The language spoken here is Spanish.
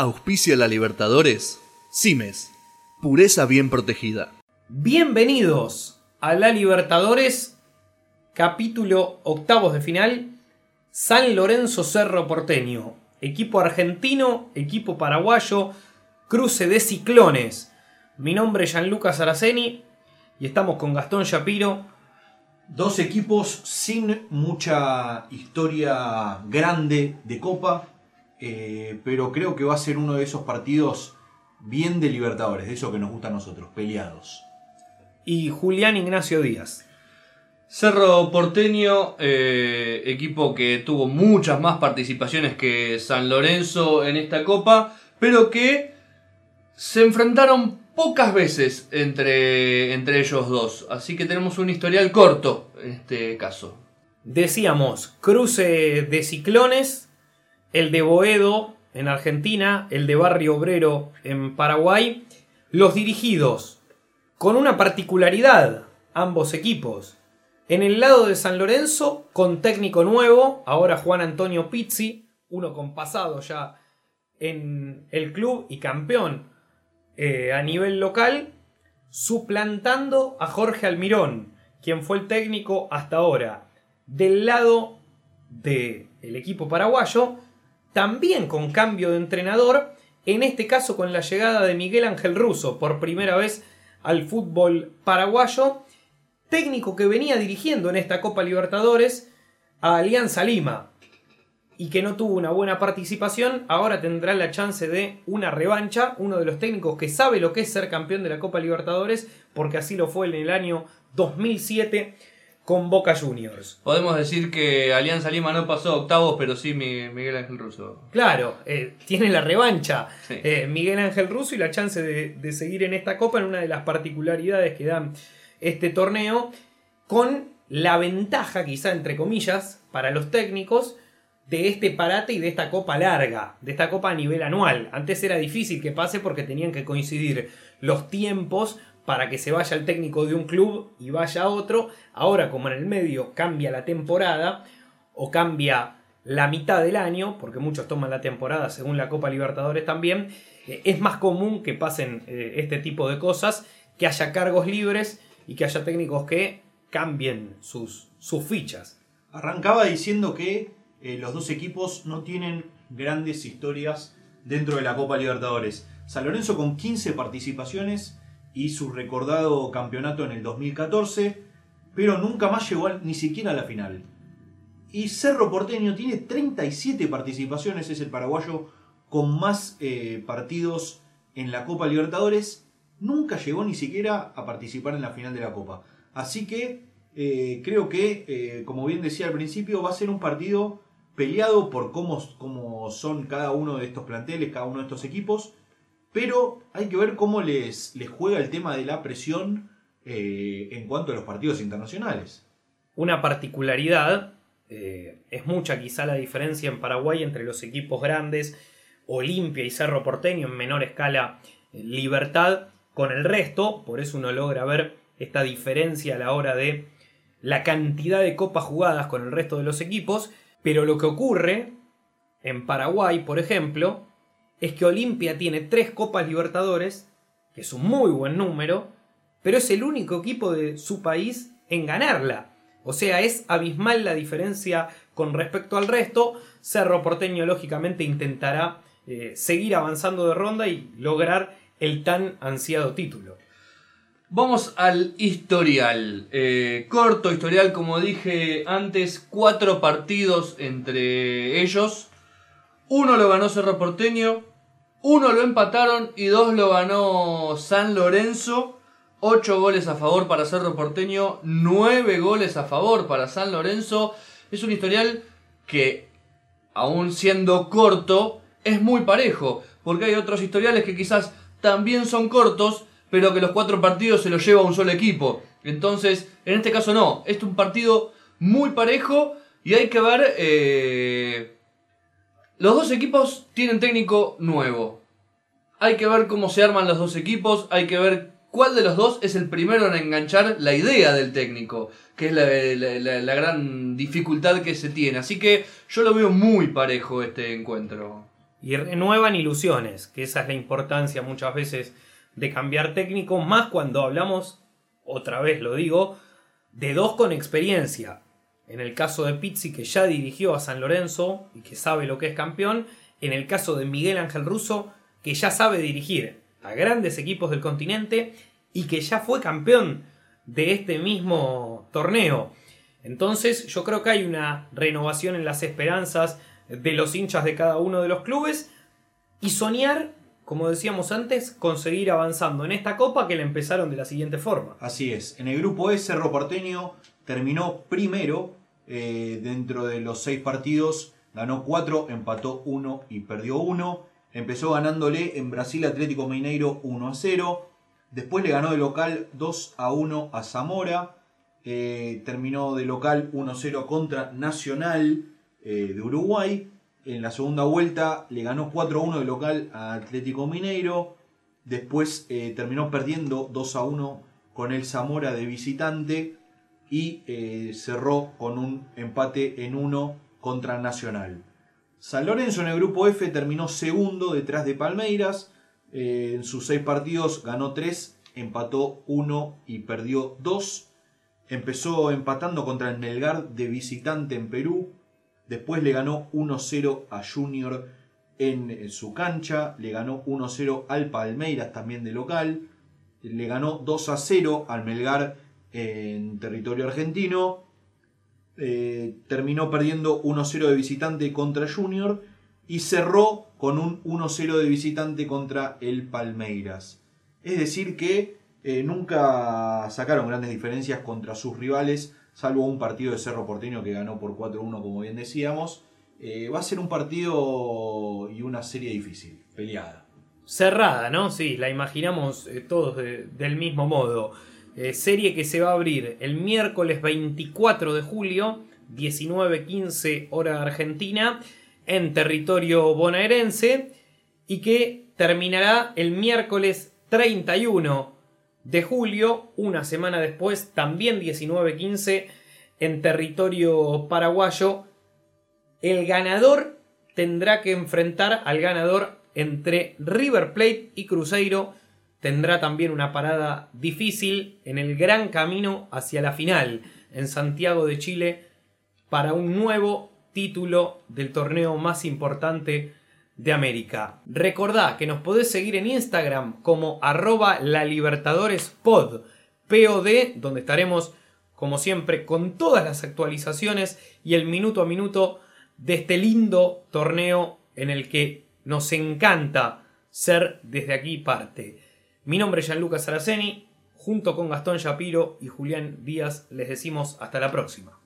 Auspicia la Libertadores. Cimes. Pureza bien protegida. Bienvenidos a la Libertadores, capítulo octavos de final. San Lorenzo Cerro Porteño. Equipo argentino, equipo paraguayo, cruce de ciclones. Mi nombre es Gianluca Saraceni y estamos con Gastón Shapiro. Dos equipos sin mucha historia grande de Copa, eh, pero creo que va a ser uno de esos partidos bien de Libertadores, de eso que nos gusta a nosotros, peleados. Y Julián Ignacio Díaz. Cerro Porteño, eh, equipo que tuvo muchas más participaciones que San Lorenzo en esta copa, pero que se enfrentaron pocas veces entre, entre ellos dos. Así que tenemos un historial corto en este caso. Decíamos, cruce de ciclones, el de Boedo en Argentina, el de Barrio Obrero en Paraguay, los dirigidos, con una particularidad, ambos equipos. En el lado de San Lorenzo, con técnico nuevo, ahora Juan Antonio Pizzi, uno con pasado ya en el club y campeón eh, a nivel local, suplantando a Jorge Almirón, quien fue el técnico hasta ahora. Del lado del equipo paraguayo, también con cambio de entrenador, en este caso con la llegada de Miguel Ángel Russo por primera vez al fútbol paraguayo, técnico que venía dirigiendo en esta Copa Libertadores a Alianza Lima, y que no tuvo una buena participación, ahora tendrá la chance de una revancha, uno de los técnicos que sabe lo que es ser campeón de la Copa Libertadores, porque así lo fue en el año 2007 con Boca Juniors. Podemos decir que Alianza Lima no pasó a octavos, pero sí Miguel Ángel Russo. Claro, eh, tiene la revancha Sí. eh, Miguel Ángel Russo y la chance de, de seguir en esta Copa en una de las particularidades que dan este torneo, con la ventaja, quizá entre comillas, para los técnicos, de este parate y de esta copa larga, de esta copa a nivel anual. Antes era difícil que pase porque tenían que coincidir los tiempos para que se vaya el técnico de un club y vaya a otro. Ahora, como en el medio cambia la temporada o cambia la mitad del año, porque muchos toman la temporada según la Copa Libertadores también, eh, es más común que pasen eh, este tipo de cosas, que haya cargos libres y que haya técnicos que cambien sus, sus fichas. Arrancaba diciendo que eh, los dos equipos no tienen grandes historias dentro de la Copa Libertadores. San Lorenzo con 15 participaciones y su recordado campeonato en el 2014, pero nunca más llegó ni siquiera a la final. Y Cerro Porteño tiene 37 participaciones, es el paraguayo con más eh, partidos en la Copa Libertadores. Nunca llegó ni siquiera a participar en la final de la Copa. Así que eh, creo que, eh, como bien decía al principio, va a ser un partido peleado por cómo, cómo son cada uno de estos planteles, cada uno de estos equipos. Pero hay que ver cómo les, les juega el tema de la presión eh, en cuanto a los partidos internacionales. Una particularidad, eh, es mucha quizá la diferencia en Paraguay entre los equipos grandes, Olimpia y Cerro Porteño, en menor escala eh, Libertad, con el resto, por eso uno logra ver esta diferencia a la hora de la cantidad de copas jugadas con el resto de los equipos, pero lo que ocurre en Paraguay, por ejemplo, es que Olimpia tiene tres Copas Libertadores, que es un muy buen número, pero es el único equipo de su país en ganarla. O sea, es abismal la diferencia con respecto al resto. Cerro Porteño, lógicamente, intentará eh, seguir avanzando de ronda y lograr el tan ansiado título. Vamos al historial. Eh, corto historial, como dije antes, cuatro partidos entre ellos. Uno lo ganó Cerro Porteño, uno lo empataron y dos lo ganó San Lorenzo. Ocho goles a favor para Cerro Porteño, nueve goles a favor para San Lorenzo. Es un historial que, aún siendo corto, es muy parejo. Porque hay otros historiales que quizás también son cortos, pero que los cuatro partidos se los lleva un solo equipo. Entonces, en este caso no. Este es un partido muy parejo y hay que ver... eh, los dos equipos tienen técnico nuevo. Hay que ver cómo se arman los dos equipos, hay que ver cuál de los dos es el primero en enganchar la idea del técnico, que es la, la- la- gran dificultad que se tiene. Así que yo lo veo muy parejo este encuentro. y renuevan ilusiones, que esa es la importancia muchas veces de cambiar técnico, más cuando hablamos, otra vez lo digo, de dos con experiencia. En el caso de Pizzi, que ya dirigió a San Lorenzo y que sabe lo que es campeón, en el caso de Miguel Ángel Russo, que ya sabe dirigir a grandes equipos del continente y que ya fue campeón de este mismo torneo. Entonces yo creo que hay una renovación en las esperanzas de los hinchas de cada uno de los clubes y soñar, como decíamos antes, conseguir avanzando en esta copa que la empezaron de la siguiente forma. Así es. En el grupo E, Cerro Porteño terminó primero eh, dentro de los seis partidos. Ganó cuatro, empató uno y perdió uno. Empezó ganándole en Brasil Atlético Mineiro 1 a 0. Después le ganó de local 2 a 1 a Zamora. Eh, terminó de local 1-0 contra Nacional eh, de Uruguay. En la segunda vuelta le ganó 4-1 de local a Atlético Mineiro. Después terminó perdiendo 2-1 con el Zamora de visitante. Y cerró con un empate en 1 contra Nacional. San Lorenzo en el grupo F terminó segundo detrás de Palmeiras. en sus seis partidos ganó 3, empató 1 y perdió 2. Empezó empatando contra el Melgar de visitante en Perú. Después le ganó 1-0 a Junior en su cancha. Le ganó 1-0 al Palmeiras también de local. Le ganó 2-0 al Melgar en territorio argentino. Eh, terminó perdiendo 1-0 de visitante contra Junior. Y cerró con un 1-0 de visitante contra el Palmeiras. Es decir que eh, nunca sacaron grandes diferencias contra sus rivales, salvo un partido de Cerro Porteño que ganó por 4-1, como bien decíamos. Eh, va a ser un partido y una serie difícil, peleada. Cerrada, ¿no? Sí, la imaginamos todos del mismo modo. Serie que se va a abrir el miércoles 24 de julio, 19.15 hora argentina, en territorio bonaerense, y que terminará el miércoles 31 de julio, una semana después, también 19-15, en territorio paraguayo, el ganador tendrá que enfrentar al ganador entre River Plate y Cruzeiro. Tendrá también una parada difícil en el gran camino hacia la final en Santiago de Chile para un nuevo título del torneo más importante de América. Recordá que nos podés seguir en Instagram como arroba la Libertadores Pod, POD, donde estaremos como siempre con todas las actualizaciones y el minuto a minuto de este lindo torneo en el que nos encanta ser desde aquí parte. Mi nombre es Gianluca Saraceni, junto con Gastón Shapiro y Julián Díaz les decimos hasta la próxima.